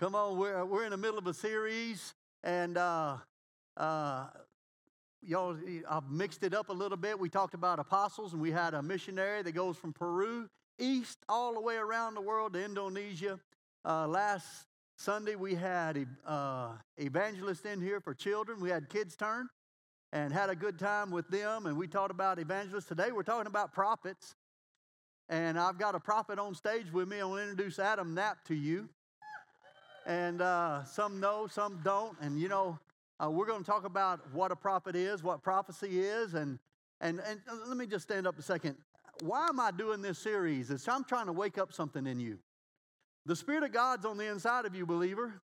Come on, we're, we're in the middle of a series, and uh, uh, y'all, I've mixed it up a little bit. We talked about apostles, and we had a missionary that goes from Peru east all the way around the world to Indonesia. Uh, last Sunday, we had uh, evangelists in here for children. We had kids turn and had a good time with them, and we talked about evangelists. Today, we're talking about prophets. And I've got a prophet on stage with me. I want to introduce Adam Knapp to you. And uh, some know, some don't. And you know, uh, we're going to talk about what a prophet is, what prophecy is. And, and, and let me just stand up a second. Why am I doing this series? It's I'm trying to wake up something in you. The Spirit of God's on the inside of you, believer.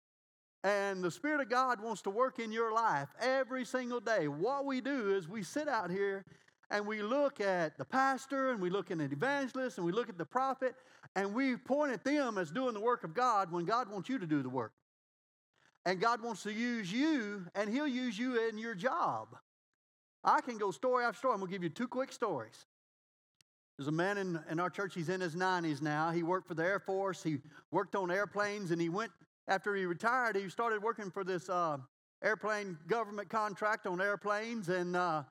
And the Spirit of God wants to work in your life every single day. What we do is we sit out here and we look at the pastor and we look at an evangelist and we look at the prophet and we point at them as doing the work of God when God wants you to do the work. And God wants to use you and He'll use you in your job. I can go story after story. I'm going to give you two quick stories. There's a man in, in our church, he's in his 90s now. He worked for the Air Force, he worked on airplanes, and he went, after he retired, he started working for this uh, airplane government contract on airplanes. And uh,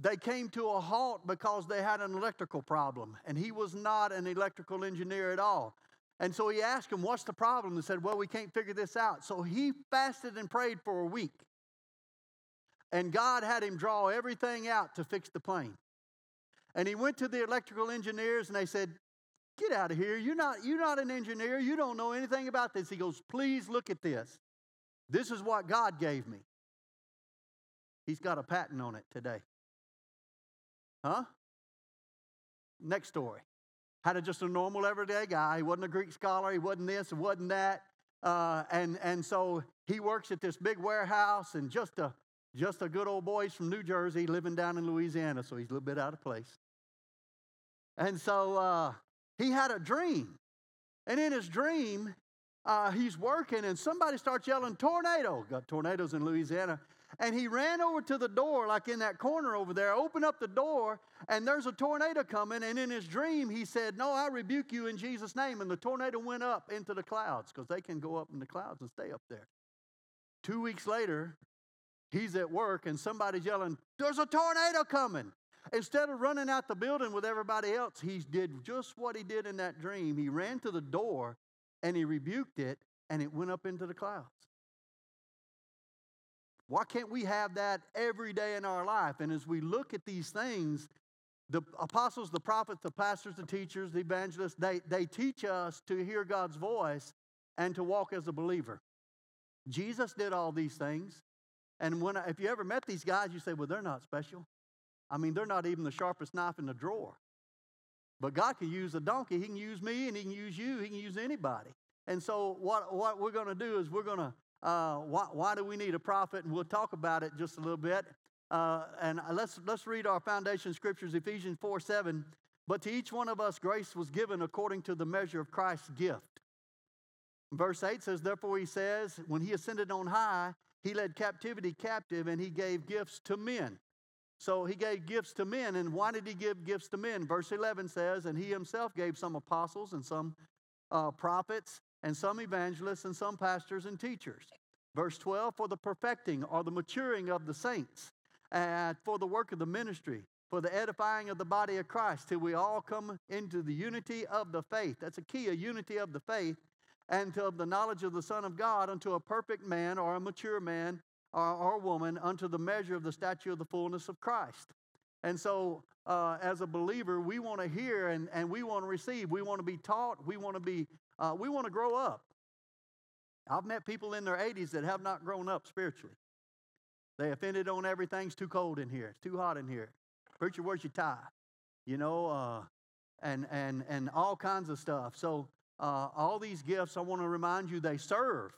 they came to a halt because they had an electrical problem, and he was not an electrical engineer at all. And so he asked him, What's the problem? And said, Well, we can't figure this out. So he fasted and prayed for a week. And God had him draw everything out to fix the plane. And he went to the electrical engineers and they said, Get out of here. You're not, you're not an engineer. You don't know anything about this. He goes, Please look at this. This is what God gave me. He's got a patent on it today. Huh? Next story. Had a, just a normal everyday guy. He wasn't a Greek scholar. He wasn't this. He wasn't that. Uh, and and so he works at this big warehouse and just a just a good old boy. He's from New Jersey, living down in Louisiana, so he's a little bit out of place. And so uh, he had a dream, and in his dream, uh, he's working, and somebody starts yelling, "Tornado!" Got tornadoes in Louisiana. And he ran over to the door, like in that corner over there, opened up the door, and there's a tornado coming. And in his dream, he said, No, I rebuke you in Jesus' name. And the tornado went up into the clouds because they can go up in the clouds and stay up there. Two weeks later, he's at work, and somebody's yelling, There's a tornado coming. Instead of running out the building with everybody else, he did just what he did in that dream. He ran to the door and he rebuked it, and it went up into the clouds. Why can't we have that every day in our life? And as we look at these things, the apostles, the prophets, the pastors, the teachers, the evangelists, they, they teach us to hear God's voice and to walk as a believer. Jesus did all these things. And when if you ever met these guys, you say, well, they're not special. I mean, they're not even the sharpest knife in the drawer. But God can use a donkey. He can use me and He can use you. He can use anybody. And so, what, what we're going to do is we're going to uh, why, why, do we need a prophet? And we'll talk about it just a little bit. Uh, and let's, let's read our foundation scriptures, Ephesians 4 7. But to each one of us, grace was given according to the measure of Christ's gift. Verse 8 says, Therefore, he says, when he ascended on high, he led captivity captive and he gave gifts to men. So he gave gifts to men. And why did he give gifts to men? Verse 11 says, And he himself gave some apostles and some uh, prophets and some evangelists, and some pastors and teachers. Verse 12, for the perfecting or the maturing of the saints, and for the work of the ministry, for the edifying of the body of Christ, till we all come into the unity of the faith. That's a key, a unity of the faith, and to the knowledge of the Son of God, unto a perfect man or a mature man or, or woman, unto the measure of the stature of the fullness of Christ. And so, uh, as a believer, we want to hear and, and we want to receive. We want to be taught. We want to be uh, we want to grow up. I've met people in their 80s that have not grown up spiritually. They offended on everything's too cold in here. It's too hot in here. Preacher, where's your tie? You know, uh, and and and all kinds of stuff. So uh, all these gifts, I want to remind you, they serve.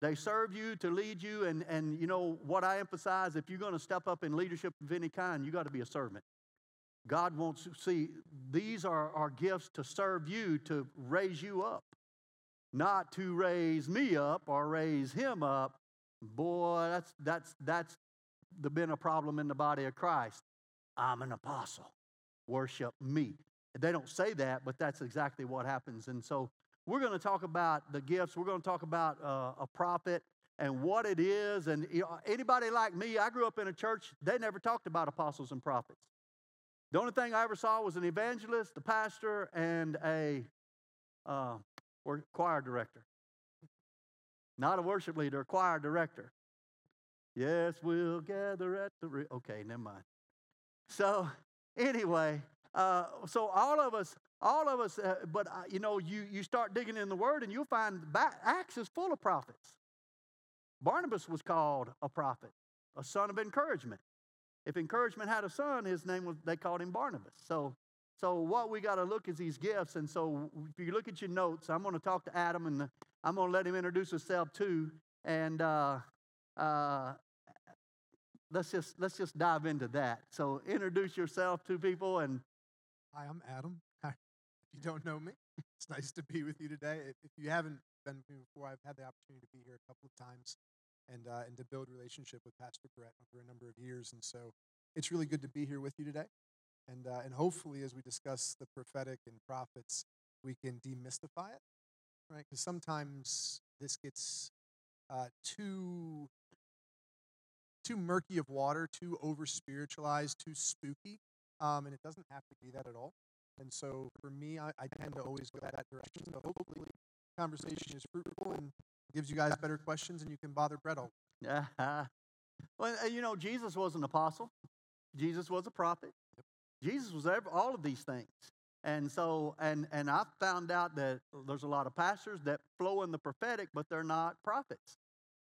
They serve you to lead you, and and you know what I emphasize: if you're going to step up in leadership of any kind, you got to be a servant. God wants to see these are our gifts to serve you, to raise you up not to raise me up or raise him up, boy, that's that's that's the been a problem in the body of Christ. I'm an apostle. Worship me. They don't say that, but that's exactly what happens. And so we're going to talk about the gifts. We're going to talk about uh, a prophet and what it is. And you know, anybody like me, I grew up in a church, they never talked about apostles and prophets. The only thing I ever saw was an evangelist, a pastor, and a uh, or choir director. Not a worship leader, a choir director. Yes, we'll gather at the. Re- okay, never mind. So anyway, uh, so all of us, all of us, uh, but uh, you know, you you start digging in the Word, and you'll find Acts is full of prophets. Barnabas was called a prophet, a son of encouragement. If encouragement had a son, his name was they called him Barnabas. So, so what we got to look is these gifts. And so, if you look at your notes, I'm going to talk to Adam, and I'm going to let him introduce himself too. And uh, uh, let's just let's just dive into that. So, introduce yourself to people and Hi, I'm Adam. Hi. If you don't know me, it's nice to be with you today. If you haven't been with me before, I've had the opportunity to be here a couple of times and uh, and to build relationship with Pastor Brett over a number of years. And so it's really good to be here with you today. And uh, and hopefully, as we discuss the prophetic and prophets, we can demystify it, right? Because sometimes this gets uh, too too murky of water, too over spiritualized, too spooky. Um, and it doesn't have to be that at all. And so for me, I, I tend to always go that direction. So hopefully, conversation is fruitful and gives you guys better questions, and you can bother Brett all. Yeah. well, you know, Jesus was an apostle. Jesus was a prophet. Jesus was every, all of these things. And so, and and I found out that there's a lot of pastors that flow in the prophetic, but they're not prophets,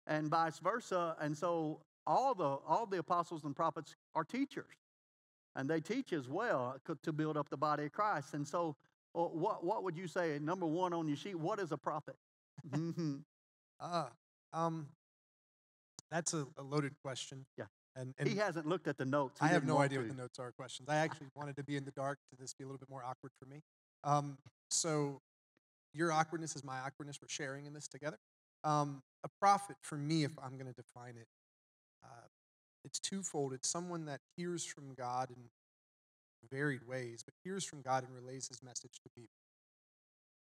and vice versa. And so, all the all the apostles and prophets are teachers and they teach as well to build up the body of Christ. And so, uh, what what would you say? Number one on your sheet. What is a prophet? mm-hmm. uh, um, that's a, a, loaded question. Yeah. And, and, he hasn't looked at the notes. He I have no idea to. what the notes are. Questions. I actually wanted to be in the dark to this be a little bit more awkward for me. Um, so your awkwardness is my awkwardness. We're sharing in this together. Um, a prophet, for me, if I'm going to define it, uh, it's twofold. It's someone that hears from God in varied ways, but hears from God and relays his message to people.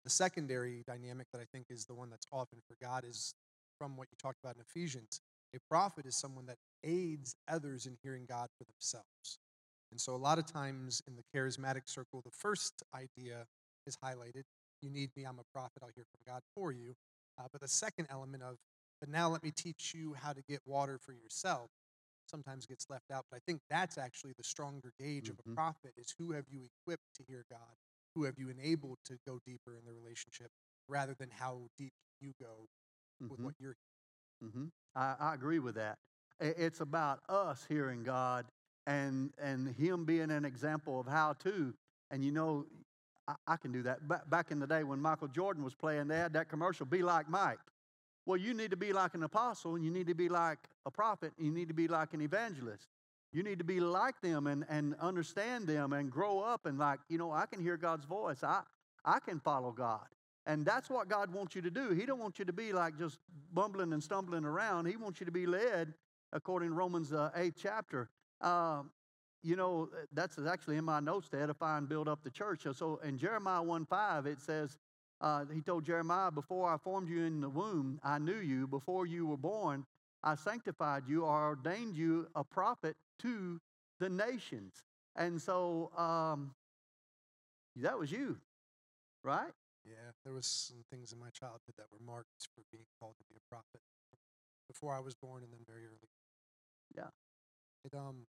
The secondary dynamic that I think is the one that's often forgot is from what you talked about in Ephesians. A prophet is someone that aids others in hearing God for themselves. And so, a lot of times in the charismatic circle, the first idea is highlighted you need me, I'm a prophet, I'll hear from God for you. Uh, but the second element of, but now let me teach you how to get water for yourself sometimes gets left out. But I think that's actually the stronger gauge mm-hmm. of a mm-hmm. prophet is who have you equipped to hear God? Who have you enabled to go deeper in the relationship rather than how deep you go mm-hmm. with what you're mm-hmm. I, I agree with that. It's about us hearing God and and Him being an example of how to. And you know, I, I can do that. Ba- back in the day when Michael Jordan was playing, they had that commercial, "Be like Mike." Well, you need to be like an apostle, and you need to be like a prophet, and you need to be like an evangelist. You need to be like them and, and understand them and grow up and like, you know, I can hear God's voice. I, I can follow God. And that's what God wants you to do. He don't want you to be like just bumbling and stumbling around. He wants you to be led according to Romans uh, 8th chapter. Uh, you know, that's actually in my notes to edify and build up the church. So in Jeremiah 1 5, it says, uh, he told Jeremiah, Before I formed you in the womb, I knew you. Before you were born, I sanctified you or ordained you a prophet to the nations. And so um, that was you, right? Yeah, there was some things in my childhood that were marked for being called to be a prophet before I was born and then very early. Yeah. It um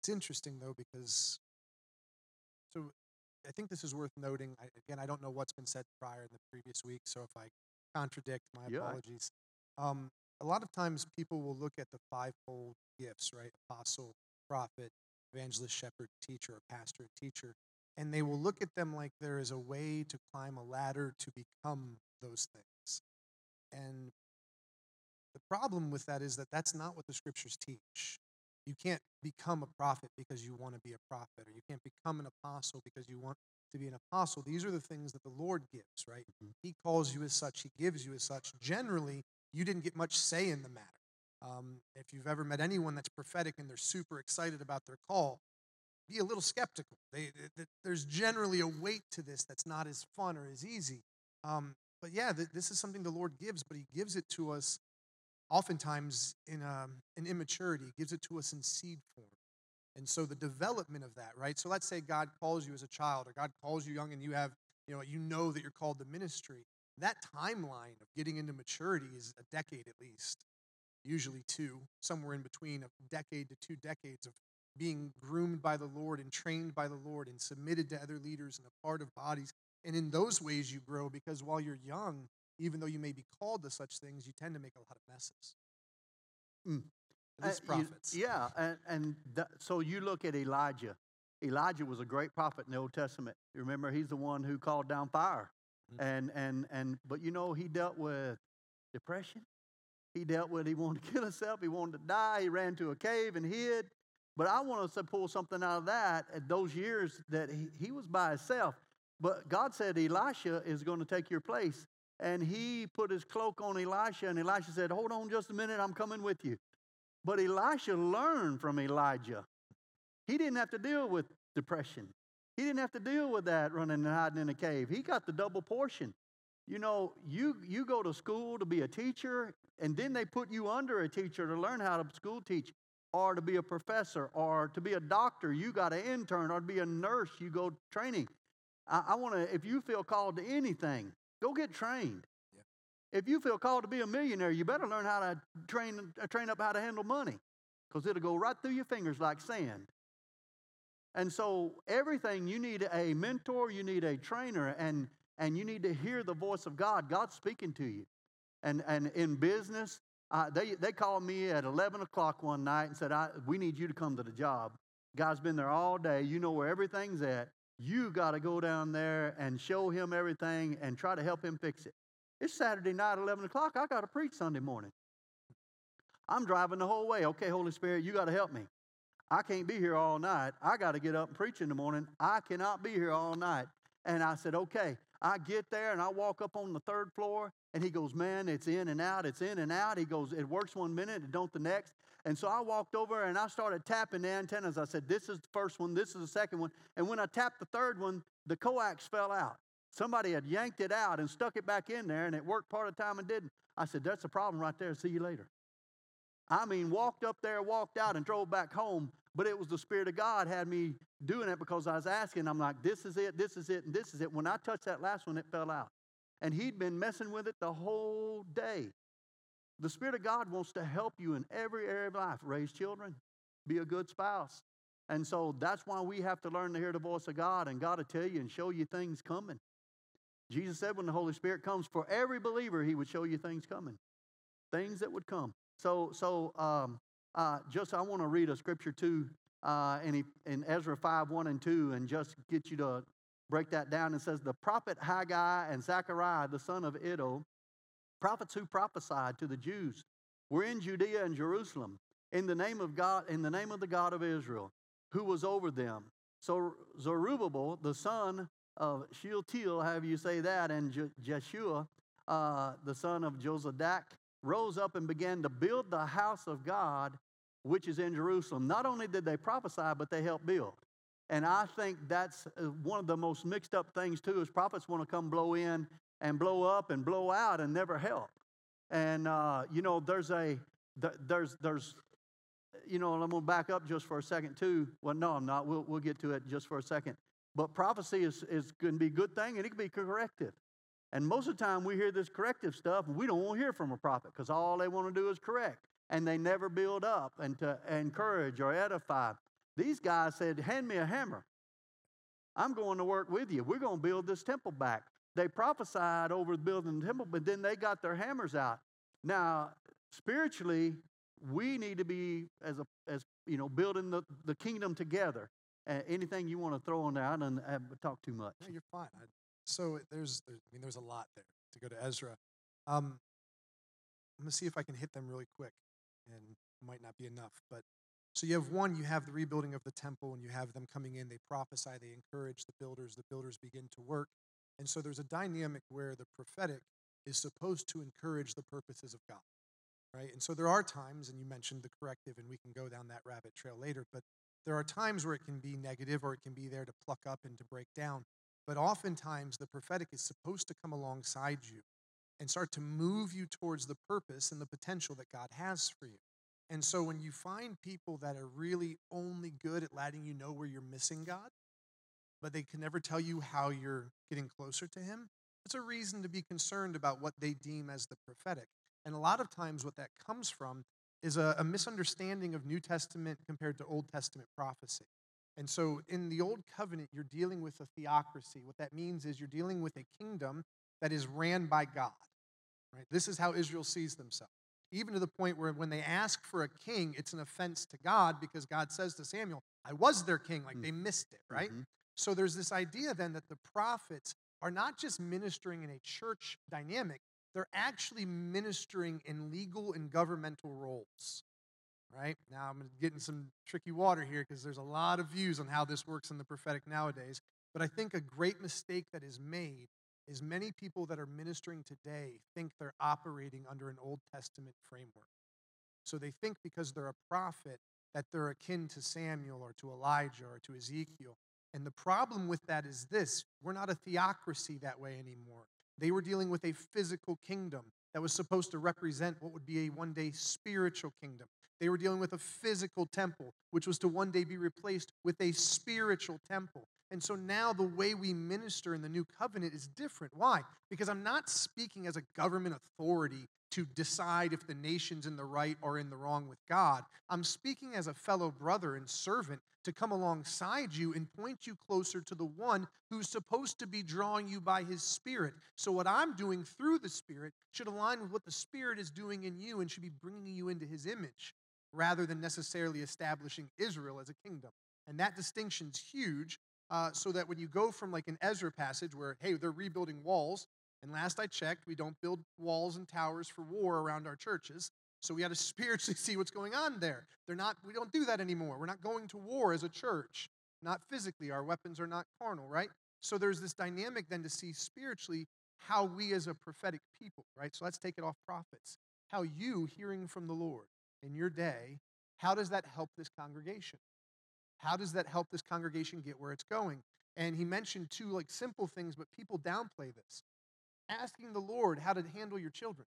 it's interesting though because so I think this is worth noting. I, again, I don't know what's been said prior in the previous week, so if I contradict, my yeah. apologies. Um, a lot of times people will look at the fivefold gifts, right? Apostle, prophet, evangelist, shepherd, teacher, or pastor, and teacher, and they will look at them like there is a way to climb a ladder to become those things. And the problem with that is that that's not what the scriptures teach. You can't become a prophet because you want to be a prophet, or you can't become an apostle because you want to be an apostle. These are the things that the Lord gives, right? Mm-hmm. He calls you as such, He gives you as such. Generally, you didn't get much say in the matter. Um, if you've ever met anyone that's prophetic and they're super excited about their call, be a little skeptical. They, th- there's generally a weight to this that's not as fun or as easy. Um, but yeah, th- this is something the Lord gives, but He gives it to us oftentimes in um, in immaturity. Gives it to us in seed form. And so the development of that, right? So let's say God calls you as a child, or God calls you young, and you have, you know, you know that you're called to ministry. That timeline of getting into maturity is a decade at least, usually two, somewhere in between a decade to two decades of being groomed by the Lord and trained by the Lord and submitted to other leaders and a part of bodies. And in those ways, you grow because while you're young, even though you may be called to such things, you tend to make a lot of messes. Mm. At least Uh, you- prophets. yeah, and, and that, so you look at Elijah. Elijah was a great prophet in the Old Testament. You remember, he's the one who called down fire, Mhm. and and and but you know he dealt with depression. He dealt with he wanted to kill himself. He wanted to die. He ran to a cave and hid. But I want to pull something out of that. At those years that he, he was by himself, but God said Elisha is going to take your place, and he put his cloak on Elisha, and Elisha said, "Hold on just a minute, I'm coming with you." But Elisha learned from Elijah. He didn't have to deal with depression. He didn't have to deal with that running and hiding in a cave. He got the double portion. You know, you you go to school to be a teacher, and then they put you under a teacher to learn how to school teach, or to be a professor, or to be a doctor. You got an intern, or to be a nurse. You go training. I, I want to. If you feel called to anything, go get trained. Yeah. If you feel called to be a millionaire, you better learn how to train uh, train up how to handle money, because it'll go right through your fingers like sand. And so everything you need a mentor, you need a trainer, and and you need to hear the voice of God. God's speaking to you. And and in business, uh, they they called me at eleven o'clock one night and said, I, "We need you to come to the job." Guy's been there all day. You know where everything's at. You got to go down there and show him everything and try to help him fix it. It's Saturday night, eleven o'clock. I got to preach Sunday morning. I'm driving the whole way. Okay, Holy Spirit, you got to help me. I can't be here all night. I got to get up and preach in the morning. I cannot be here all night. And I said, okay. I get there and I walk up on the third floor, and he goes, man, it's in and out, it's in and out. He goes, it works one minute, it don't the next. And so I walked over and I started tapping the antennas. I said, this is the first one, this is the second one. And when I tapped the third one, the coax fell out. Somebody had yanked it out and stuck it back in there, and it worked part of the time and didn't. I said, that's a problem right there. See you later. I mean, walked up there, walked out, and drove back home. But it was the Spirit of God had me doing it because I was asking. I'm like, this is it, this is it, and this is it. When I touched that last one, it fell out. And he'd been messing with it the whole day. The Spirit of God wants to help you in every area of life raise children, be a good spouse. And so that's why we have to learn to hear the voice of God, and God will tell you and show you things coming. Jesus said when the Holy Spirit comes for every believer, he would show you things coming, things that would come. So, so um, uh, just I want to read a scripture too uh, in, in Ezra 5 1 and 2 and just get you to break that down. It says, The prophet Haggai and Zechariah, the son of Iddo, prophets who prophesied to the Jews, were in Judea and Jerusalem in the name of God, in the name of the God of Israel, who was over them. So Zerubbabel, the son of Shealtiel, have you say that, and Je- Jeshua, uh, the son of Josadak, rose up and began to build the house of God, which is in Jerusalem. Not only did they prophesy, but they helped build. And I think that's uh, one of the most mixed up things, too, is prophets want to come blow in and blow up and blow out and never help. And, uh, you know, there's a, there's, there's, you know, I'm going to back up just for a second, too. Well, no, I'm not. We'll, we'll get to it just for a second. But prophecy is, is can be a good thing and it can be corrective. And most of the time we hear this corrective stuff and we don't want to hear from a prophet because all they want to do is correct. And they never build up and to encourage or edify. These guys said, Hand me a hammer. I'm going to work with you. We're going to build this temple back. They prophesied over building the temple, but then they got their hammers out. Now, spiritually, we need to be as a as you know building the, the kingdom together. Uh, anything you want to throw on there? I don't have talk too much. No, you're fine. I, so there's, there's, I mean, there's a lot there to go to Ezra. Um, I'm gonna see if I can hit them really quick, and might not be enough. But so you have one, you have the rebuilding of the temple, and you have them coming in. They prophesy, they encourage the builders. The builders begin to work, and so there's a dynamic where the prophetic is supposed to encourage the purposes of God, right? And so there are times, and you mentioned the corrective, and we can go down that rabbit trail later. But There are times where it can be negative or it can be there to pluck up and to break down. But oftentimes, the prophetic is supposed to come alongside you and start to move you towards the purpose and the potential that God has for you. And so, when you find people that are really only good at letting you know where you're missing God, but they can never tell you how you're getting closer to Him, it's a reason to be concerned about what they deem as the prophetic. And a lot of times, what that comes from is a, a misunderstanding of New Testament compared to Old Testament prophecy. And so in the Old Covenant, you're dealing with a theocracy. What that means is you're dealing with a kingdom that is ran by God. Right? This is how Israel sees themselves. Even to the point where when they ask for a king, it's an offense to God because God says to Samuel, I was their king. Like they missed it, right? Mhm. So there's this idea then that the prophets are not just ministering in a church dynamic, they're actually ministering in legal and governmental roles. Right? Now I'm getting some tricky water here because there's a lot of views on how this works in the prophetic nowadays. But I think a great mistake that is made is many people that are ministering today think they're operating under an Old Testament framework. So they think because they're a prophet that they're akin to Samuel or to Elijah or to Ezekiel. And the problem with that is this we're not a theocracy that way anymore. They were dealing with a physical kingdom that was supposed to represent what would be a one day spiritual kingdom. They were dealing with a physical temple, which was to one day be replaced with a spiritual temple. And so now the way we minister in the new covenant is different. Why? Because I'm not speaking as a government authority to decide if the nation's in the right or in the wrong with God. I'm speaking as a fellow brother and servant to come alongside you and point you closer to the one who's supposed to be drawing you by his spirit. So, what I'm doing through the spirit should align with what the spirit is doing in you and should be bringing you into his image rather than necessarily establishing Israel as a kingdom. And that distinction's huge. Uh, so that when you go from like an Ezra passage where, hey, they're rebuilding walls, and last I checked, we don't build walls and towers for war around our churches. So we got to spiritually see what's going on there. They're not, we don't do that anymore. We're not going to war as a church, not physically. Our weapons are not carnal, right? So there's this dynamic then to see spiritually how we as a prophetic people, right? So let's take it off prophets. How you hearing from the Lord in your day, how does that help this congregation? How does that help this congregation get where it's going? And he mentioned two like simple things, but people downplay this. Asking the Lord how to handle your children.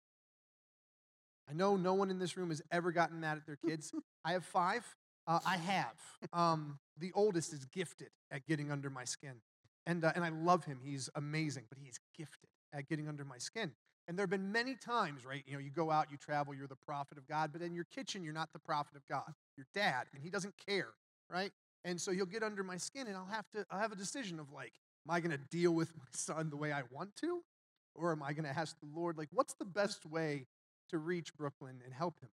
I know no one in this room has ever gotten mad at their kids. I have five. Uh, I have. Um, the oldest is gifted at getting under my skin. And, uh, and I love him. He's amazing, but he's gifted at getting under my skin. And there have been many times, right? You know, you go out, you travel, you're the prophet of God, but in your kitchen, you're not the prophet of God. Your dad, and he doesn't care, right? And so he'll get under my skin, and I'll have to, I'll have a decision of like, am I going to deal with my son the way I want to, or am I going to ask the Lord, like, what's the best way to reach Brooklyn and help him?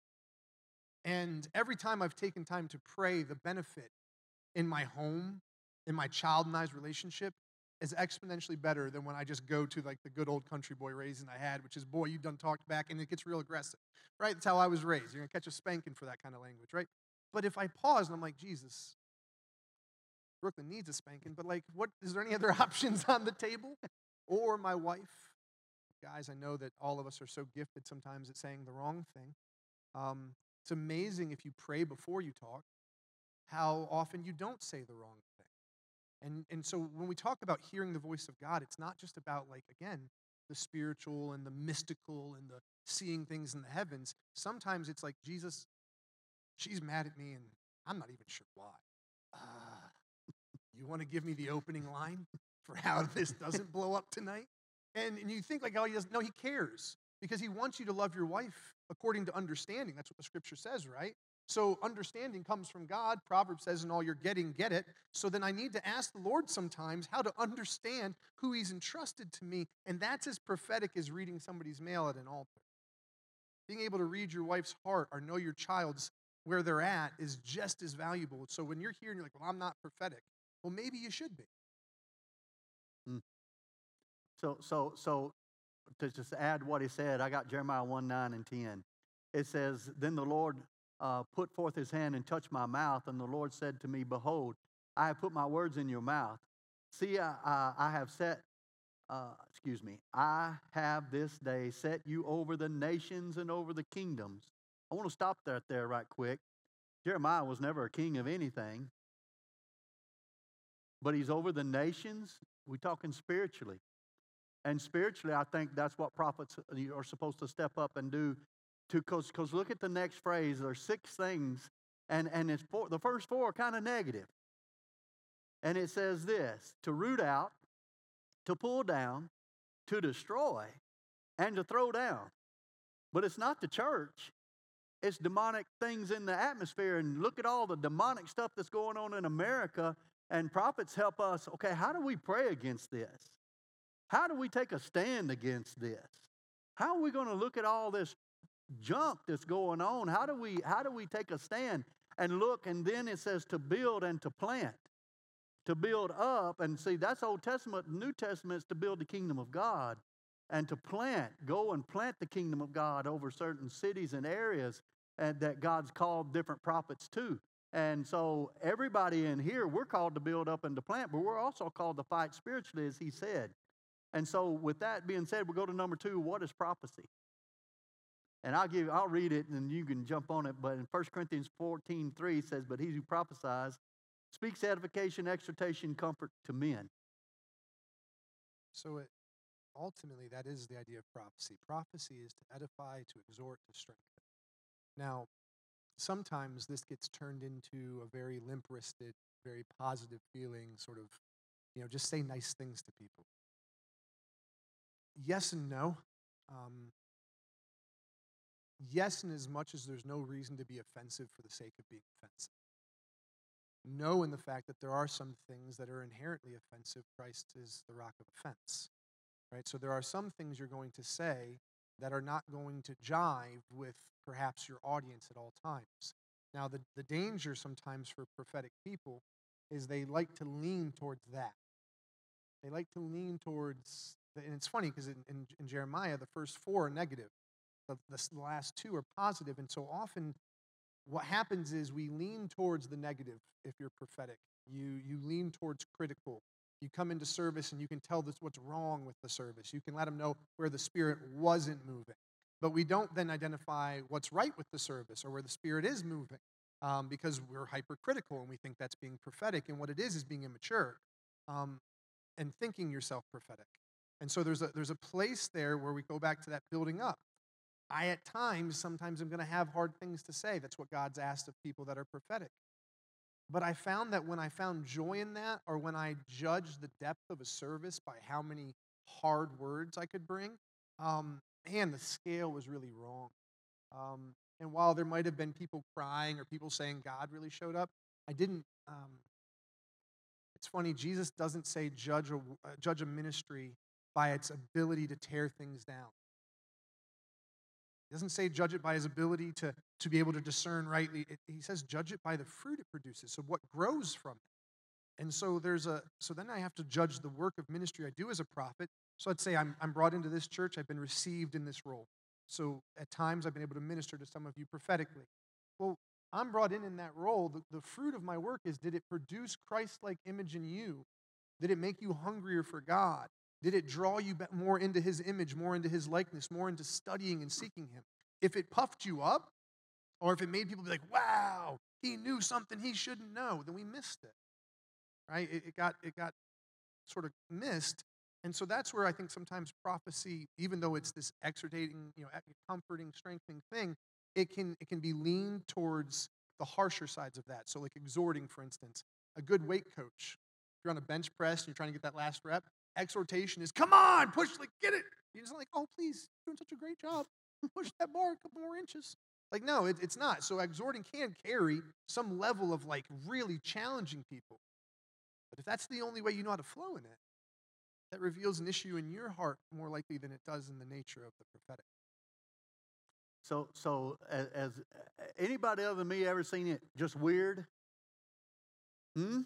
And every time I've taken time to pray, the benefit in my home, in my child and I's relationship, is exponentially better than when I just go to like the good old country boy raising I had, which is, boy, you done talked back, and it gets real aggressive, right? That's how I was raised. You're gonna catch a spanking for that kind of language, right? But if I pause and I'm like, Jesus, Brooklyn needs a spanking, but like, what is there any other options on the table? Or my wife? Guys, I know that all of us are so gifted sometimes at saying the wrong thing. Um, it's amazing if you pray before you talk, how often you don't say the wrong thing. And, and so when we talk about hearing the voice of God, it's not just about, like, again, the spiritual and the mystical and the seeing things in the heavens. Sometimes it's like, Jesus, she's mad at me and I'm not even sure why. Uh, you want to give me the opening line for how this doesn't blow up tonight? And, and you think, like, oh, he doesn't. No, he cares because he wants you to love your wife according to understanding. That's what the scripture says, right? So understanding comes from God. Proverbs says, in all you're getting, get it. So then I need to ask the Lord sometimes how to understand who he's entrusted to me. And that's as prophetic as reading somebody's mail at an altar. Being able to read your wife's heart or know your child's where they're at is just as valuable. So when you're here and you're like, well, I'm not prophetic, well, maybe you should be. Hmm. So, so, so to just add what he said, I got Jeremiah 1 9 and 10. It says, Then the Lord uh, put forth his hand and touched my mouth, and the Lord said to me, Behold, I have put my words in your mouth. See, I, I, I have set, uh, excuse me, I have this day set you over the nations and over the kingdoms. I want to stop that there right quick. Jeremiah was never a king of anything. but he's over the nations. We're talking spiritually. And spiritually, I think that's what prophets uh, are supposed to step up and do. Because look at the next phrase. There's six things, and, and it's four, the first four are kind of negative. And it says this to root out, to pull down, to destroy, and to throw down. But it's not the church, it's demonic things in the atmosphere. And look at all the demonic stuff that's going on in America. And prophets help us okay, how do we pray against this? How do we take a stand against this? How are we going to look at all this junk that's going on? How do we how do we take a stand and look and then it says to build and to plant. To build up and see that's Old Testament, New Testament is to build the kingdom of God and to plant, go and plant the kingdom of God over certain cities and areas and that God's called different prophets to. And so everybody in here, we're called to build up and to plant, but we're also called to fight spiritually, as he said. And so, with that being said, we'll go to number two. What is prophecy? And I'll give, I'll read it, and you can jump on it. But in 1 Corinthians 14, 3 says, "But he who prophesies speaks edification, exhortation, comfort to men." So, it, ultimately, that is the idea of prophecy. Prophecy is to edify, to exhort, to strengthen. Now, sometimes this gets turned into a very limp-wristed, very positive feeling, sort of, you know, just say nice things to people yes and no. Um, yes, in as much as there's no reason to be offensive for the sake of being offensive. No, in the fact that there are some things that are inherently offensive. Christ is the rock of offense. Right? So there are some things you're going to say that are not going to jive with perhaps your audience at all times. Now, the, the danger sometimes for prophetic people is they like to lean towards that. They like to lean towards and it's funny because in, in, in, Jeremiah, the first four are negative, the, the last two are positive. And so often, what happens is we lean towards the negative if you're prophetic. You, you lean towards critical. You come into service and you can tell this what's wrong with the service. You can let them know where the Spirit wasn't moving. But we don't then identify what's right with the service or where the Spirit is moving um, because we're hypercritical and we think that's being prophetic. And what it is is being immature um, and thinking yourself prophetic. And so there's a, there's a place there where we go back to that building up. I, at times, sometimes I'm going to have hard things to say. That's what God's asked of people that are prophetic. But I found that when I found joy in that, or when I judged the depth of a service by how many hard words I could bring, um, man, the scale was really wrong. Um, and while there might have been people crying or people saying God really showed up, I didn't. Um, it's funny, Jesus doesn't say judge a, uh, judge a ministry by its ability to tear things down. He doesn't say judge it by his ability to, to be able to discern rightly. It, he says judge it by the fruit it produces, so what grows from it. And so there's a so then I have to judge the work of ministry I do as a prophet. So I'd say I'm, I'm brought into this church, I've been received in this role. So at times I've been able to minister to some of you prophetically. Well, I'm brought in in that role. The, the fruit of my work is did it produce Christ like image in you? Did it make you hungrier for God? Did it draw you more into his image, more into his likeness, more into studying and seeking him? If it puffed you up, or if it made people be like, wow, he knew something he shouldn't know, then we missed it. Right? It, it got it got sort of missed. And so that's where I think sometimes prophecy, even though it's this exhortating, you know, comforting, strengthening thing, it can it can be leaned towards the harsher sides of that. So like exhorting, for instance, a good weight coach. If you're on a bench press and you're trying to get that last rep, exhortation is, come on, push, like, get it. You're just like, oh, please, you're doing such a great job. Push that bar a couple more inches. Like, no, it, it's not. So exhorting can carry some level of like really challenging people. But if that's the only way you know how to flow in it, that reveals an issue in your heart more likely than it does in the nature of the prophetic. So, so as, as anybody other than me ever seen it just weird? Hmm?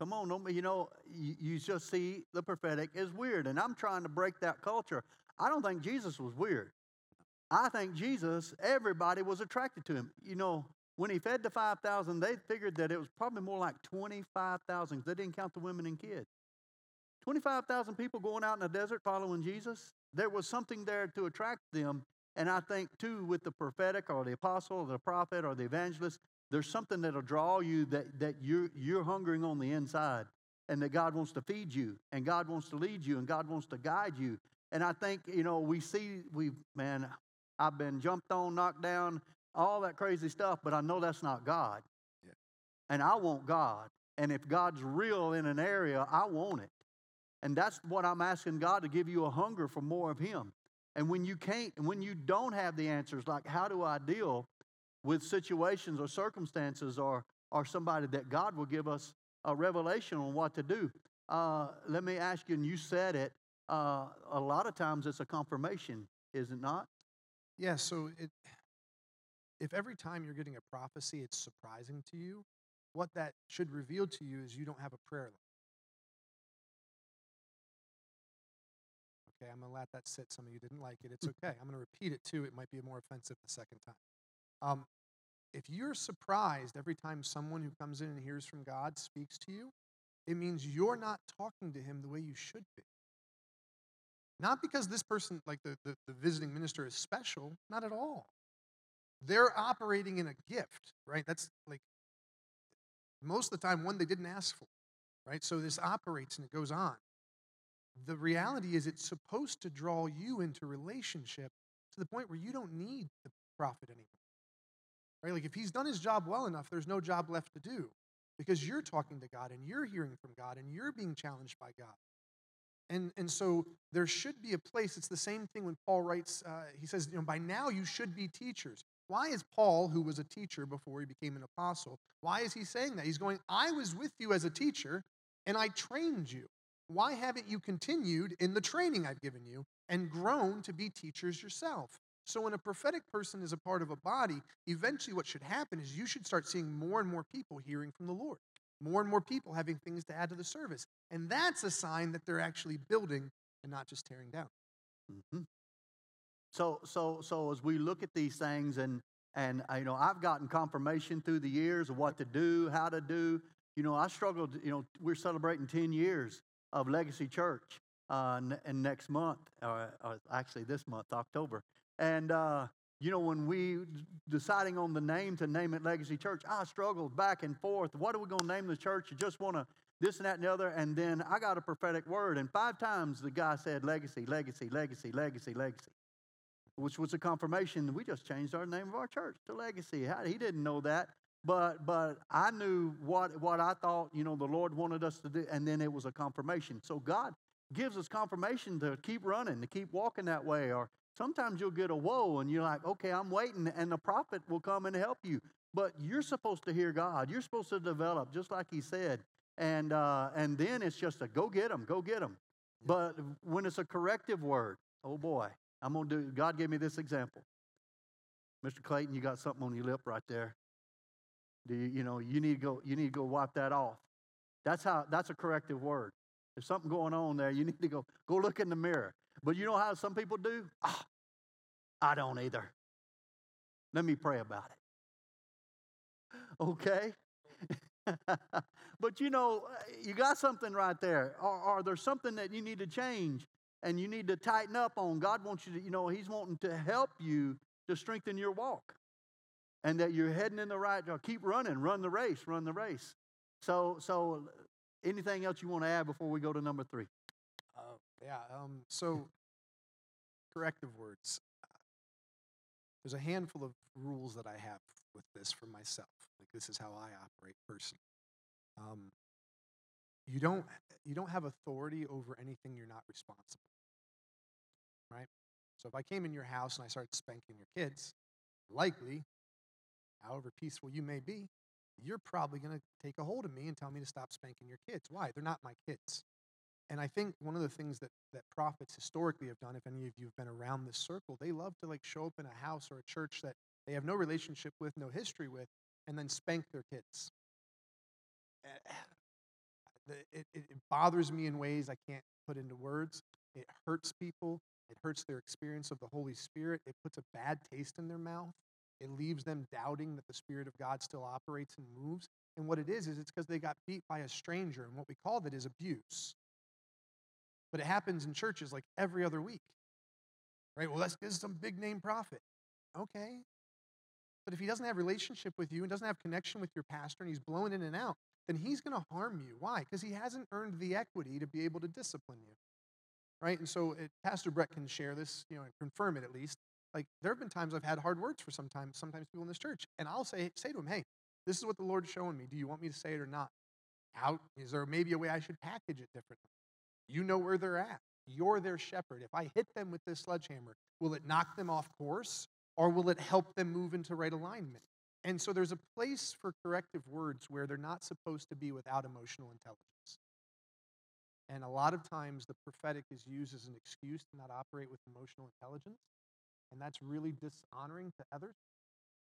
Come on, you know, you, just see the prophetic is weird. And I'm trying to break that culture. I don't think Jesus was weird. I think Jesus, everybody was attracted to him. You know, when he fed the 5,000, they figured that it was probably more like 25,000. They didn't count the women and kids. 25,000 people going out in the desert following Jesus. There was something there to attract them. And I think, too, with the prophetic or the apostle or the prophet or the evangelist, there's something that'll draw you that, that you're, you're hungering on the inside. and that God wants to feed you, and God wants to lead you, and God wants to guide you. And I think, you know, we see, we, man, I've been jumped on, knocked down, all that crazy stuff, but I know that's not God. Yeah. And I want God. And if God's real in an area, I want it. And that's what I'm asking God to give you a hunger for more of Him. And when you can't, and when you don't have the answers, like how do I deal with situations or circumstances or, or somebody that God will give us a revelation on what to do. Uh, let me ask you, and you said it, uh, a lot of times it's a confirmation, is it not? Yeah, so it, if every time you're getting a prophecy, it's surprising to you, what that should reveal to you is you don't have a prayer life. Okay, I'm going to let that sit. Some of you didn't like it. It's okay. I'm going to repeat it too. It might be more offensive the second time. Um, if you're surprised every time someone who comes in and hears from God speaks to you, it means you're not talking to him the way you should be. Not because this person, like the, the, the visiting minister, is special, not at all. They're operating in a gift, right? That's like most of the time one they didn't ask for, right? So this operates and it goes on. The reality is it's supposed to draw you into relationship to the point where you don't need the prophet anymore. Right? Like if he's done his job well enough, there's no job left to do because you're talking to God and you're hearing from God and you're being challenged by God. And, and so there should be a place. It's the same thing when Paul writes, uh, he says, you know, by now you should be teachers. Why is Paul, who was a teacher before he became an apostle, why is he saying that? He's going, I was with you as a teacher and I trained you. Why haven't you continued in the training I've given you and grown to be teachers yourself? So, when a prophetic person is a part of a body, eventually what should happen is you should start seeing more and more people hearing from the Lord, more and more people having things to add to the service. And that's a sign that they're actually building and not just tearing down. Mm-hmm. So, so, so as we look at these things, and and uh, you know, I've gotten confirmation through the years of what to do, how to do. You know, I struggled. You know, we're celebrating ten years of Legacy Church, uh, and next month, or, or actually this month, October. And uh, you know, when we deciding on the name to name it Legacy Church, I struggled back and forth. What are we going to name the church? You just want to this and that and the other. And then I got a prophetic word, and five times the guy said legacy, legacy, legacy, legacy, legacy, which was a confirmation. We just changed our name of our church to Legacy. He didn't know that, but but I knew what what I thought. You know, the Lord wanted us to do, and then it was a confirmation. So God gives us confirmation to keep running, to keep walking that way, or sometimes you'll get a whoa and you're like, okay, I'm waiting, and the prophet will come and help you. But you're supposed to hear God. You're supposed to develop, just like He said. And uh, and then it's just a go get them, go get them. But when it's a corrective word, oh boy, I'm gonna do. God gave me this example. Mr. Clayton, you got something on your lip right there. Do you, you know you need to go? You need to go wipe that off. That's how. That's a corrective word. There's something going on there. You need to go go look in the mirror. But you know how some people do? Ah, I don't either. Let me pray about it. Okay? but you know, you got something right there. Or, or there's something that you need to change and you need to tighten up on. God wants you to, you know, He's wanting to help you to strengthen your walk. And that you're heading in the right direction. keep running, run the race, run the race. So so anything else you want to add before we go to number three? Uh, yeah. Um, so, corrective words. There's a handful of rules that I have with this for myself. Like this is how I operate personally. Um, you don't you don't have authority over anything you're not responsible. Right. So if I came in your house and I started spanking your kids, likely, however peaceful you may be, you're probably going to take a hold of me and tell me to stop spanking your kids. Why? They're not my kids. And I think one of the things that, that prophets historically have done, if any of you have been around this circle, they love to like show up in a house or a church that they have no relationship with, no history with, and then spank their kids. Eh, It, it, it bothers me in ways I can't put into words. It hurts people. It hurts their experience of the Holy Spirit. It puts a bad taste in their mouth. It leaves them doubting that the Spirit of God still operates and moves. And what it is, is it's because they got beat by a stranger. And what we call that is abuse. But it happens in churches like every other week. Right? Well, that's is some big name prophet. Okay. But if he doesn't have relationship with you and doesn't have connection with your pastor and he's blowing in and out, then he's going to harm you. Why? Because he hasn't earned the equity to be able to discipline you. Right? And so it, Pastor Brett can share this, you know, and confirm it at least. Like there have been times I've had hard words for sometimes sometimes people in this church, and I'll say say to them, "Hey, this is what the Lord's showing me. Do you want me to say it or not? How is there maybe a way I should package it differently? You know where they're at. You're their shepherd. If I hit them with this sledgehammer, will it knock them off course or will it help them move into right alignment? And so there's a place for corrective words where they're not supposed to be without emotional intelligence. And a lot of times the prophetic is used as an excuse to not operate with emotional intelligence. And that's really dishonoring to others.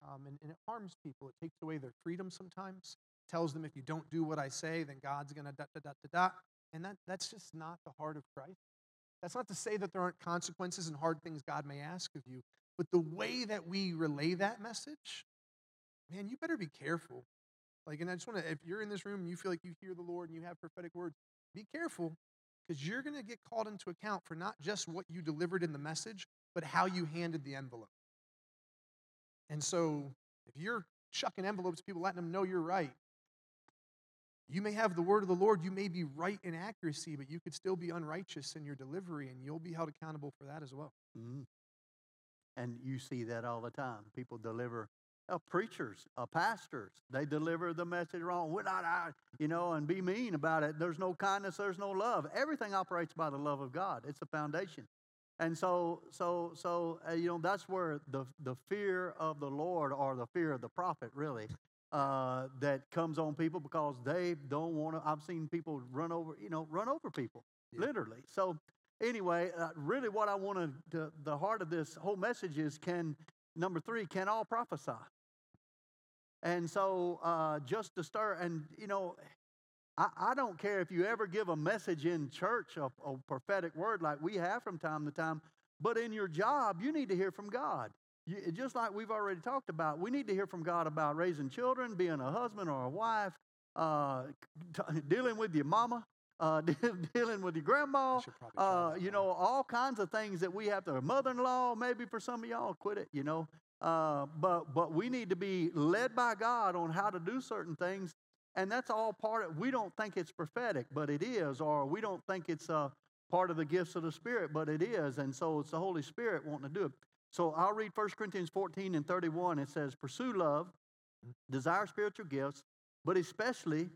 Um, and, and it harms people. It takes away their freedom sometimes. Tells them if you don't do what I say, then God's going to da da da da da. And that, that's just not the heart of Christ. That's not to say that there aren't consequences and hard things God may ask of you, but the way that we relay that message man, you better be careful. Like, and I just want to, if you're in this room and you feel like you hear the Lord and you have prophetic words, be careful because you're going to get called into account for not just what you delivered in the message, but how you handed the envelope. And so, if you're chucking envelopes people, letting them know you're right, you may have the word of the Lord, you may be right in accuracy, but you could still be unrighteous in your delivery, and you'll be held accountable for that as well. Mm-hmm. And you see that all the time. People deliver uh, preachers, uh, pastors, they deliver the message wrong. We're not you know, and be mean about it. There's no kindness, there's no love. Everything operates by the love of God. It's the foundation. And so, so, so, uh, you know, that's where the the fear of the Lord or the fear of the prophet really uh, that comes on people because they don't want to. I've seen people run over, you know, run over people, yeah. literally. So, anyway, uh, really, what I want to, the heart of this whole message is can number three, can all prophesy? And so, uh, just to start, and you know, I, I, don't care if you ever give a message in church, a, a prophetic word like we have from time to time, but in your job, you need to hear from God. You, just like we've already talked about, we need to hear from God about raising children, being a husband or a wife, uh, t- dealing with your mama, uh, dealing with your grandma, uh, you know, all kinds of things that we have to, mother-in-law, maybe for some of y'all, quit it, you know. Uh, but but we need to be led by God on how to do certain things, and that's all part of. We don't think it's prophetic, but it is, or we don't think it's a uh, part of the gifts of the Spirit, but it is, and so it's the Holy Spirit wanting to do it. So I'll read 1 Corinthians 14 and 31. It says, "Pursue love, desire spiritual gifts, but especially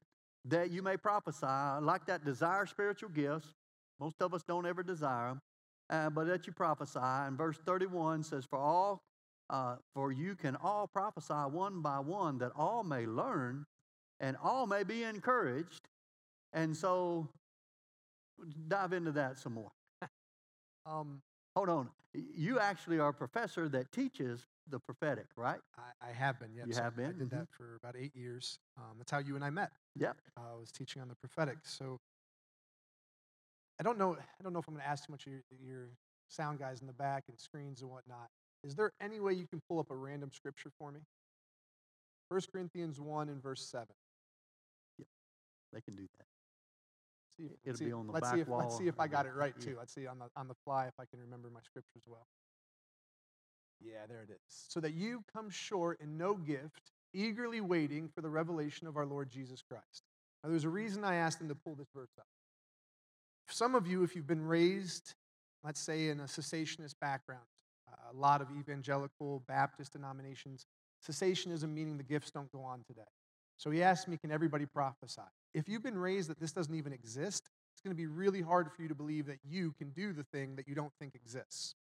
that you may prophesy." Like that desire spiritual gifts. Most of us don't ever desire them, uh, but that you prophesy. And verse 31 says, "For all uh, for you can all prophesy one by one, that all may learn and all may be encouraged. And so, dive into that some more. um, Hold on. You actually are a professor that teaches the prophetic, right? I, I have been, yes. You have been? I did mm-hmm. that for about eight years. Um, that's how you and I met. Yep. Uh, I was teaching on the prophetic. So I don't know. I don't know if I'm going to ask too much of your, your sound guys in the back and screens and whatnot. Is there any way you can pull up a random scripture for me? 1 Corinthians 1 and verse 7. They can do that. See if, It'll see, be on the let's back see if, wall. Let's see if I got it right, yeah. too. Let's see on the, on the fly if I can remember my scriptures well. Yeah, there it is. So that you come short in no gift, eagerly waiting for the revelation of our Lord Jesus Christ. Now, there's a reason I asked them to pull this verse up. Some of you, if you've been raised, let's say, in a cessationist background, a lot of evangelical Baptist denominations, cessationism meaning the gifts don't go on today. So he asked me, Can everybody prophesy? If you've been raised that this doesn't even exist, it's going to be really hard for you to believe that you can do the thing that you don't think exists.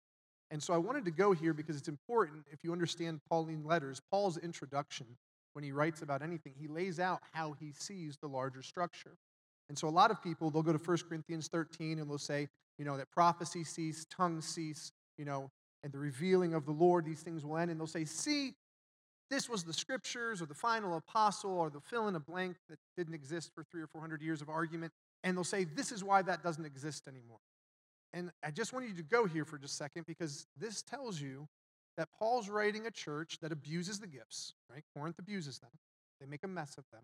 And so I wanted to go here because it's important if you understand Pauline letters, Paul's introduction, when he writes about anything, he lays out how he sees the larger structure. And so a lot of people, they'll go to 1 Corinthians 13 and they'll say, you know, that prophecy cease, tongues cease, you know, and the revealing of the Lord, these things will end. And they'll say, see, this was the scriptures or the final apostle or the fill in a blank that didn't exist for three or four hundred years of argument. And they'll say, this is why that doesn't exist anymore. And I just want you to go here for just a second because this tells you that Paul's writing a church that abuses the gifts, right? Corinth abuses them, they make a mess of them.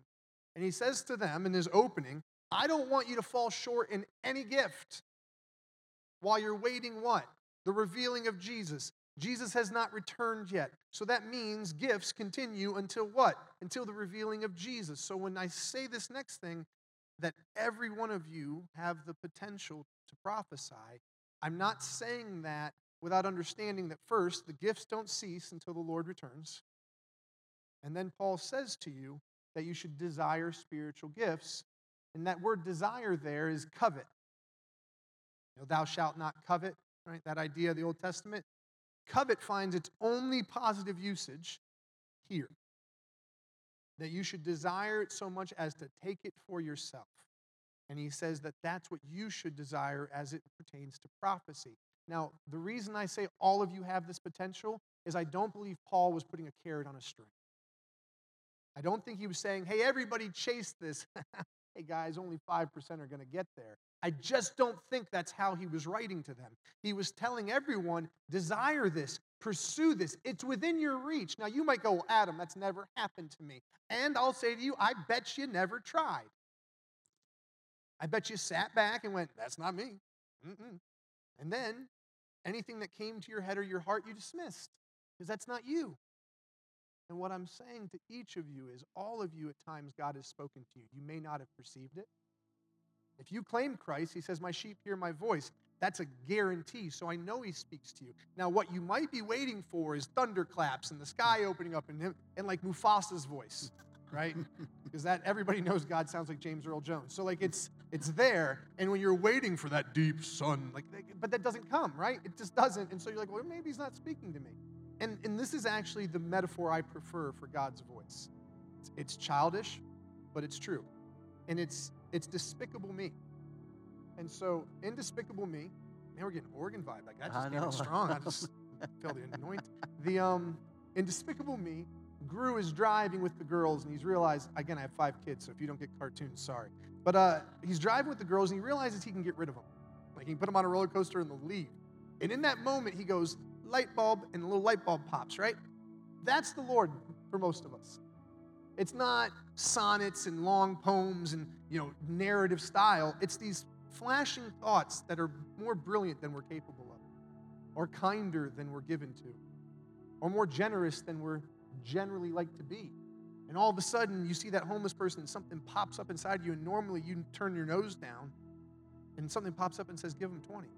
And he says to them in his opening, I don't want you to fall short in any gift while you're waiting what? the revealing of Jesus. Jesus has not returned yet. So that means gifts continue until what? Until the revealing of Jesus. So when I say this next thing, that every one of you have the potential to prophesy, I'm not saying that without understanding that first, the gifts don't cease until the Lord returns. And then Paul says to you that you should desire spiritual gifts. And that word desire there is covet. You know, thou shalt not covet, right? That idea of the Old Testament. Covet finds its only positive usage here. That you should desire it so much as to take it for yourself. And he says that that's what you should desire as it pertains to prophecy. Now, the reason I say all of you have this potential is I don't believe Paul was putting a carrot on a string. I don't think he was saying, hey, everybody chase this. hey, guys, only 5% are going to get there. I just don't think that's how he was writing to them. He was telling everyone, desire this, pursue this. It's within your reach. Now, you might go, Adam, that's never happened to me. And I'll say to you, I bet you never tried. I bet you sat back and went, that's not me. Mm-mm. And then anything that came to your head or your heart, you dismissed because that's not you. And what I'm saying to each of you is all of you at times God has spoken to you. You may not have perceived it. If you claim Christ, he says, My sheep hear my voice. That's a guarantee. So I know he speaks to you. Now, what you might be waiting for is thunderclaps and the sky opening up and, him, and like Mufasa's voice, right? Because that everybody knows God sounds like James Earl Jones. So like it's it's there, and when you're waiting for that deep sun, like but that doesn't come, right? It just doesn't. And so you're like, well, maybe he's not speaking to me. And and this is actually the metaphor I prefer for God's voice. It's, it's childish, but it's true. And it's it's despicable me. And so, in despicable me, man, we're getting organ vibe. Like that just came strong. I just felt the anointing. The um, in despicable me, Gru is driving with the girls, and he's realized again, I have five kids, so if you don't get cartoons, sorry. But uh, he's driving with the girls, and he realizes he can get rid of them. Like he can put them on a roller coaster and they'll leave. And in that moment, he goes light bulb, and a little light bulb pops. Right? That's the Lord for most of us. It's not sonnets and long poems and you know narrative style. It's these flashing thoughts that are more brilliant than we're capable of, or kinder than we're given to, or more generous than we're generally like to be. And all of a sudden, you see that homeless person, and something pops up inside you, and normally you turn your nose down, and something pops up and says, Give him 20.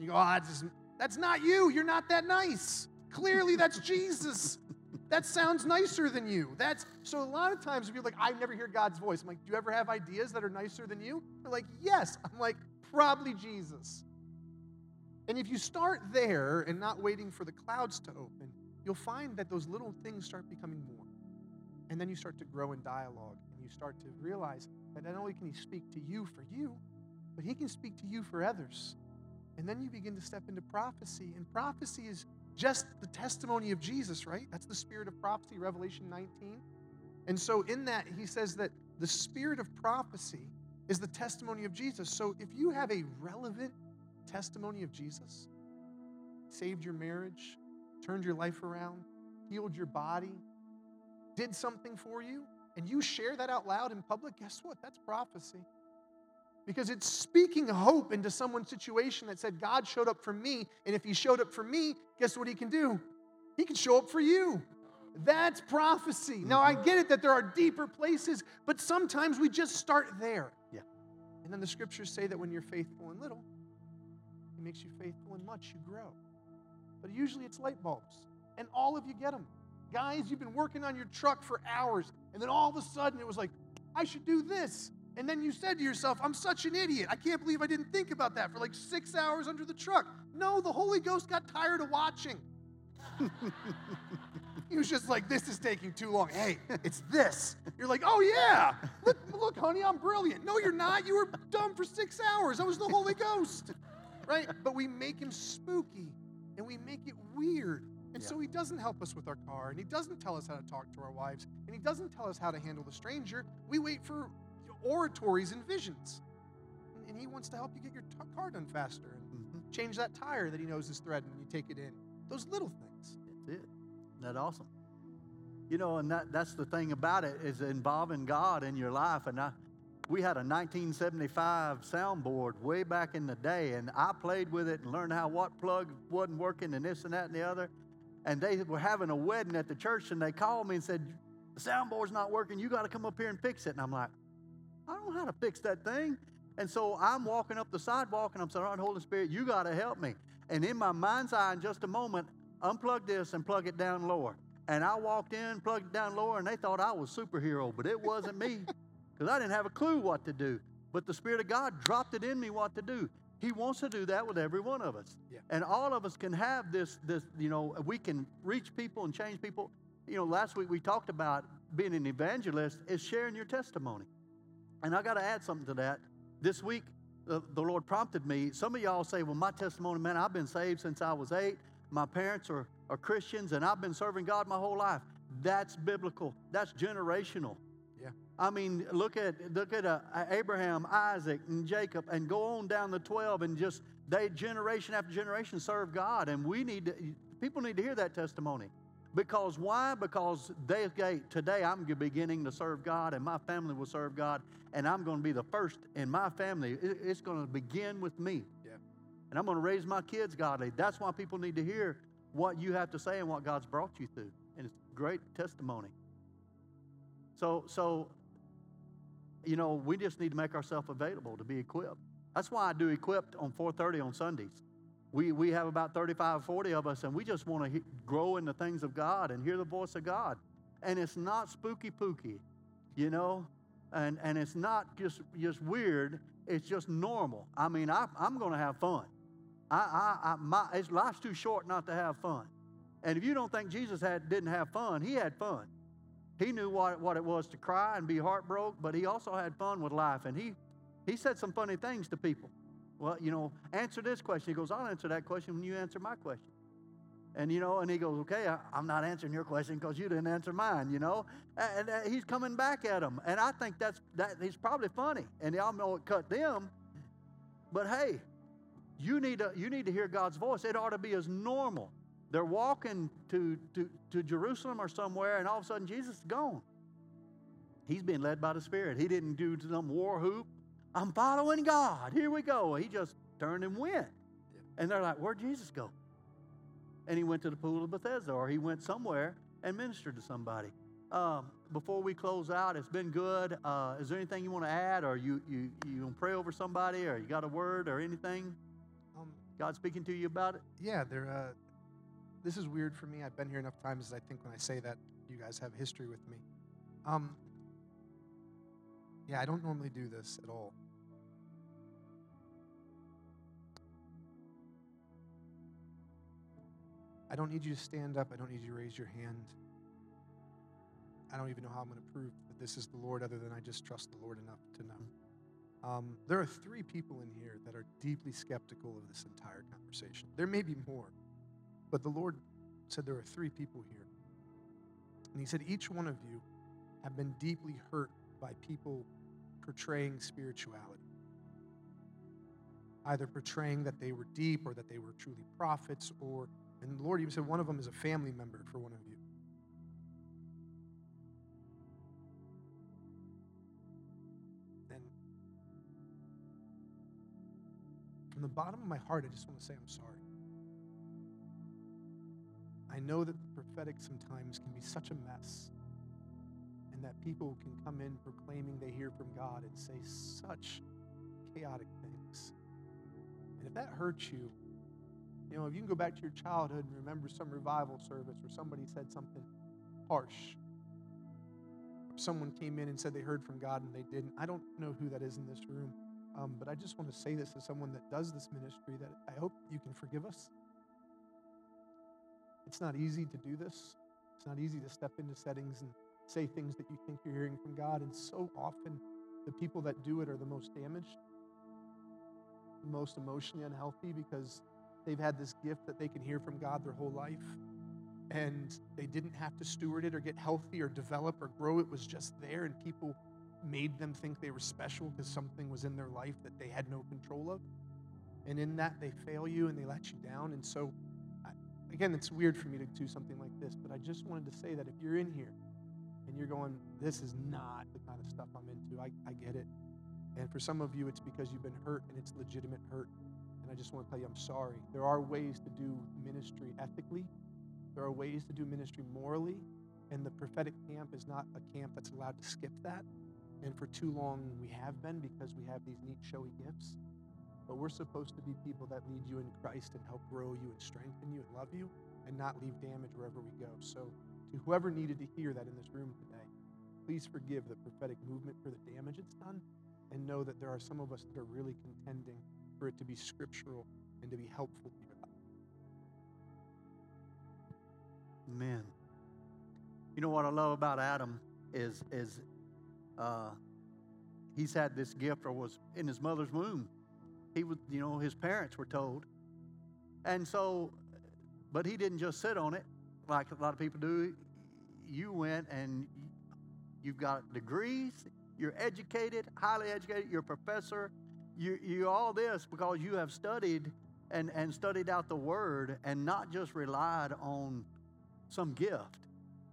You go, ah, Oh, that's, that's not you. You're not that nice. Clearly, that's Jesus. That sounds nicer than you. That's so a lot of times people are like, I never hear God's voice. I'm like, do you ever have ideas that are nicer than you? They're like, yes. I'm like, probably Jesus. And if you start there and not waiting for the clouds to open, you'll find that those little things start becoming more. And then you start to grow in dialogue and you start to realize that not only can he speak to you for you, but he can speak to you for others. And then you begin to step into prophecy. And prophecy is just the testimony of Jesus, right? That's the spirit of prophecy, Revelation 19. And so, in that, he says that the spirit of prophecy is the testimony of Jesus. So, if you have a relevant testimony of Jesus, saved your marriage, turned your life around, healed your body, did something for you, and you share that out loud in public, guess what? That's prophecy because it's speaking hope into someone's situation that said, God showed up for me. And if he showed up for me, guess what he can do? He can show up for you. That's prophecy. Now, I mm-hmm. get it that there are deeper places, but sometimes we just start there. Yeah. And then the scriptures say that when you're faithful in little, he makes you faithful in much, you grow. But usually it's light bulbs, and all of you get them. Guys, you've been working on your truck for hours, and then all of a sudden it was like, I should do this. And then you said to yourself, I'm such an idiot. I can't believe I didn't think about that for like six hours under the truck. No, the Holy Ghost got tired of watching. he was just like, This is taking too long. Hey, it's this. You're like, Oh, yeah. Look, look, honey, I'm brilliant. No, you're not. You were dumb for six hours. That was the Holy Ghost. Right? But we make him spooky and we make it weird. And yeah. so he doesn't help us with our car, and he doesn't tell us how to talk to our wives, and he doesn't tell us how to handle the stranger. We wait for oratories and visions. And he wants to help you get your car done faster and mm-hmm. change that tire that he knows is threading when you take it in. Those little things. That's it. Isn't that awesome? You know, and that, that's the thing about it is involving God in your life. And I, we had a 1975 soundboard way back in the day, and I played with it and learned how what plug wasn't working and this and that and the other. And they were having a wedding at the church, and they called me and said, "The soundboard's not working. You got to come up here and fix it." And I'm like, "I don't know how to fix that thing." And so I'm walking up the sidewalk, and I'm saying, "All right, Holy Spirit, you got to help me." And in my mind's eye, in just a moment, unplug this and plug it down lower. And I walked in, plugged it down lower, and they thought I was superhero, but it wasn't me because I didn't have a clue what to do. But the Spirit of God dropped it in me what to do. He wants to do that with every one of us. Yeah. And all of us can have this, this, you know, we can reach people and change people. You know, last week we talked about being an evangelist is sharing your testimony. And I got to add something to that. This week, the, the Lord prompted me. Some of y'all say, well, my testimony, man, I've been saved since I was eight. My parents are, are Christians, and I've been serving God my whole life. That's biblical. That's generational. Yeah. I mean, look at look at uh, Abraham, Isaac, and Jacob, and go on down the twelve, and just they generation after generation serve God, and we need to, people need to hear that testimony, because why? Because they okay, today I'm beginning to serve God, and my family will serve God, and I'm going to be the first in my family. It's going to begin with me, Yeah. and I'm going to raise my kids godly. That's why people need to hear what you have to say and what God's brought you through, and it's great testimony. So, so, you know, we just need to make ourselves available to be equipped. That's why I do equipped on 4:30 on Sundays. We we have about 35, 40 of us, and we just want to he- grow in the things of God and hear the voice of God. And it's not spooky pooky, you know, and and it's not just just weird. It's just normal. I mean, I, I'm going to have fun. I, I, I my it's, life's too short not to have fun. And if you don't think Jesus had didn't have fun, he had fun. He knew what, what it was to cry and be heartbroken, but he also had fun with life. And he, he said some funny things to people. Well, you know, answer this question. He goes, I'll answer that question when you answer my question. And, you know, and he goes, okay, I, I'm not answering your question because you didn't answer mine, you know. And, uh, he's coming back at them. And I think that's, that he's probably funny. And y'all know it cut them. But hey, you need to, you need to hear God's voice. It ought to be as normal. They're walking to, to, to Jerusalem or somewhere, and all of a sudden Jesus is gone. He's being led by the Spirit. He didn't do some war hoop. I'm following God. Here we go. He just turned and went. And they're like, Where'd Jesus go? And he went to the pool of Bethesda, or he went somewhere and ministered to somebody. Um, before we close out, it's been good. Uh, is there anything you want to add, or you you you want to pray over somebody, or you got a word, or anything? Um, God speaking to you about it? yeah, they're. Uh, this is weird for me. I've been here enough times I think when I say that you guys have history with me. Um, yeah, I don't normally do this at all. I don't need you to stand up. I don't need you to raise your hand. I don't even know how I'm going to prove that this is the Lord other than I just trust the Lord enough to know. Um, there are three people in here that are deeply skeptical of this entire conversation. There may be more, but the Lord said there are three people here. And He said, each one of you have been deeply hurt by people portraying spirituality. Either portraying that they were deep or that they were truly prophets, or, and Lord even said one of them is a family member for one of you. And from the bottom of my heart, I just want to say I'm sorry. I know that the prophetic sometimes can be such a mess, that people can come in proclaiming they hear from God and say such chaotic things. And if that hurts you, you know, if you can go back to your childhood and remember some revival service where somebody said something harsh, someone came in and said they heard from God and they didn't. I don't know who that is in this room, um, but I just want to say this as someone that does this ministry that I hope you can forgive us. It's not easy to do this. It's not easy to step into settings and say things that you think you're hearing from God. And so often, the people that do it are the most damaged, the most emotionally unhealthy because they've had this gift that they can hear from God their whole life. And they didn't have to steward it or get healthy or develop or grow. It was just there, and people made them think they were special because something was in their life that they had no control of. And in that, they fail you and they let you down. And so, again, it's weird for me to do something like this, but I just wanted to say that if you're in here and you're going, this is not the kind of stuff I'm into, I, I get it. And for some of you, it's because you've been hurt and it's legitimate hurt. And I just want to tell you, I'm sorry. There are ways to do ministry ethically, there are ways to do ministry morally. And the prophetic camp is not a camp that's allowed to skip that. And for too long, we have been because we have these neat, showy gifts. But we're supposed to be people that lead you in Christ and help grow you and strengthen you and love you and not leave damage wherever we go. So, to whoever needed to hear that in this room today, please forgive the prophetic movement for the damage it's done and know that there are some of us that are really contending for it to be scriptural and to be helpful to your life. Amen. You know what I love about Adam is is uh, he's had this gift or was in his mother's womb. He was, you know, his parents were told, and so, but he didn't just sit on it like a lot of people do. You went and you've got degrees. You're educated, highly educated. You're a professor. You you all this because you have studied and and studied out the Word and not just relied on some gift.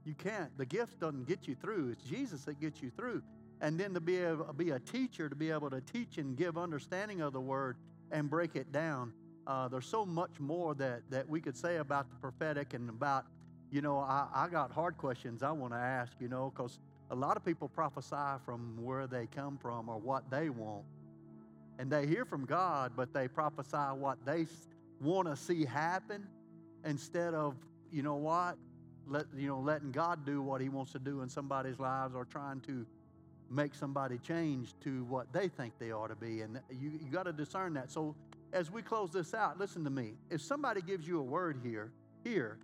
You can't. The gift doesn't get you through. It's Jesus that gets you through. And then to be able be a teacher, to be able to teach and give understanding of the word and break it down. Uh, there's so much more that, that we could say about the prophetic and about, you know, I, I got hard questions I want to ask, you know, because a lot of people prophesy from where they come from or what they want. And they hear from God, but they prophesy what they want to see happen instead of, you know what, let, you know, letting God do what He wants to do in somebody's lives or trying to make somebody change to what they think they ought to be. And you, you got to discern that. So as we close this out, listen to me. If somebody gives you a word here, here,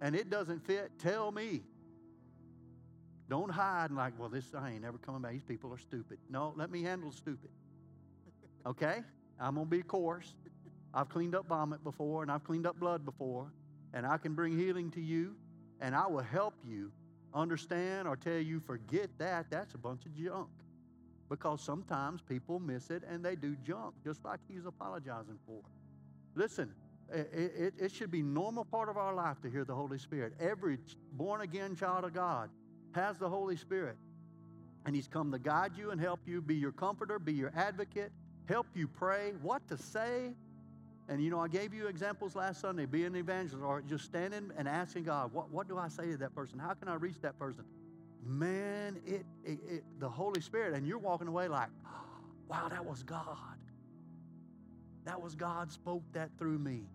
and it doesn't fit, tell me. Don't hide and like, well, this I ain't ever coming back. These people are stupid. No, let me handle stupid. Okay? I'm gonna be coarse. I've cleaned up vomit before and I've cleaned up blood before, and I can bring healing to you, and I will help you understand or tell you, forget that, that's a bunch of junk. Because sometimes people miss it and they do junk, just like he's apologizing for. Listen, it, it, it should be normal part of our life to hear the Holy Spirit. Every born again child of God has the Holy Spirit. And He's come to guide you and help you, be your comforter, be your advocate, help you pray, what to say, and you know, I gave you examples last Sunday, being an evangelist or just standing and asking God, what, what do I say to that person? How can I reach that person? Man, it, it, it the Holy Spirit, and you're walking away like, wow, that was God. That was God spoke that through me.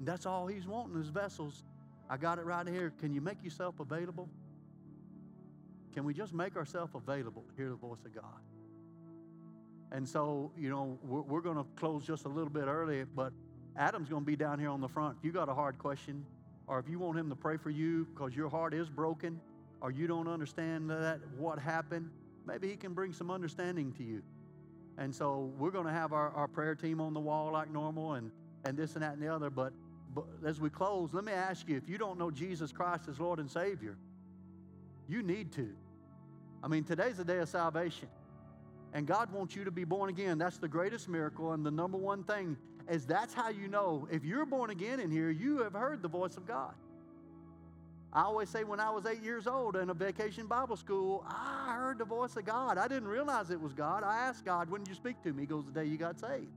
That's all He's wanting is vessels. I got it right here. Can you make yourself available? Can we just make ourselves available to hear the voice of God? And so, you know, we're, we're going to close just a little bit early, but Adam's going to be down here on the front. If you got a hard question, or if you want him to pray for you because your heart is broken, or you don't understand that what happened, maybe he can bring some understanding to you. And so we're going to have our, our prayer team on the wall like normal and, and this and that and the other. But, but as we close, let me ask you if you don't know Jesus Christ as Lord and Savior, you need to. I mean, today's the day of salvation. And God wants you to be born again. That's the greatest miracle. And the number one thing is that's how you know if you're born again in here, you have heard the voice of God. I always say when I was eight years old in a vacation Bible school, I heard the voice of God. I didn't realize it was God. I asked God, when did you speak to me? He goes, the day you got saved.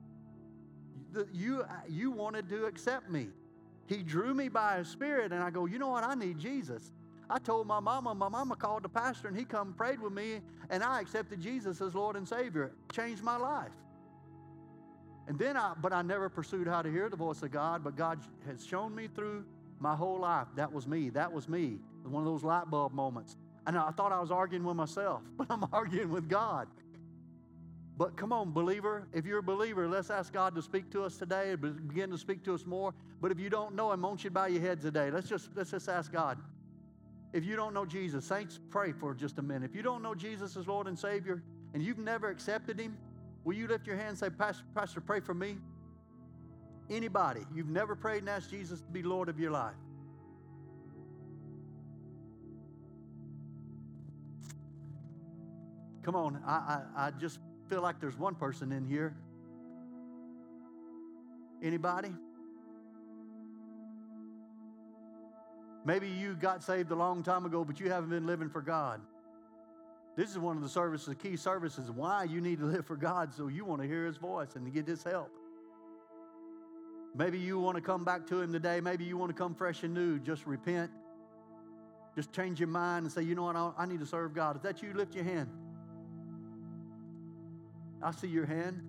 You, you wanted to accept me. He drew me by his spirit, and I go, you know what? I need Jesus. I told my mama, my mama called the pastor, and he come prayed with me, and I accepted Jesus as Lord and Savior. Changed my life. And then I, but I never pursued how to hear the voice of God, but God has shown me through my whole life. That was me. That was me. One of those light bulb moments. And I thought I was arguing with myself, but I'm arguing with God. But come on, believer. If you're a believer, let's ask God to speak to us today, and begin to speak to us more. But if you don't know Him, won't you bow your heads today? Let's just let's just ask God. If you don't know Jesus, saints, pray for just a minute. If you don't know Jesus as Lord and Savior, and you've never accepted Him, Will you lift your hand and say, Pastor, Pastor, pray for me? Anybody, you've never prayed and asked Jesus to be Lord of your life. Come on, I, I, I just feel like there's one person in here. Anybody? Maybe you got saved a long time ago, but you haven't been living for God. This is one of the services, the key services, why you need to live for God, so you want to hear His voice and to get His help. Maybe you want to come back to Him today. Maybe you want to come fresh and new. Just repent. Just change your mind and say, you know what, I need to serve God. If that's you, lift your hand. I see your hand.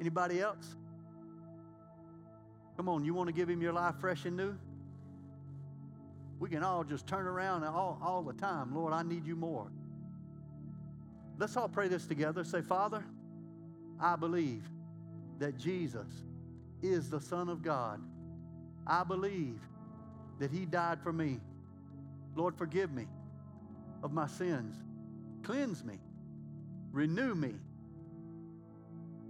Anybody else? Come on, you want to give Him your life fresh and new? We can all just turn around all, all the time. Lord, I need you more. Let's all pray this together. Say, Father, I believe that Jesus is the Son of God. I believe that He died for me. Lord, forgive me of my sins. Cleanse me. Renew me.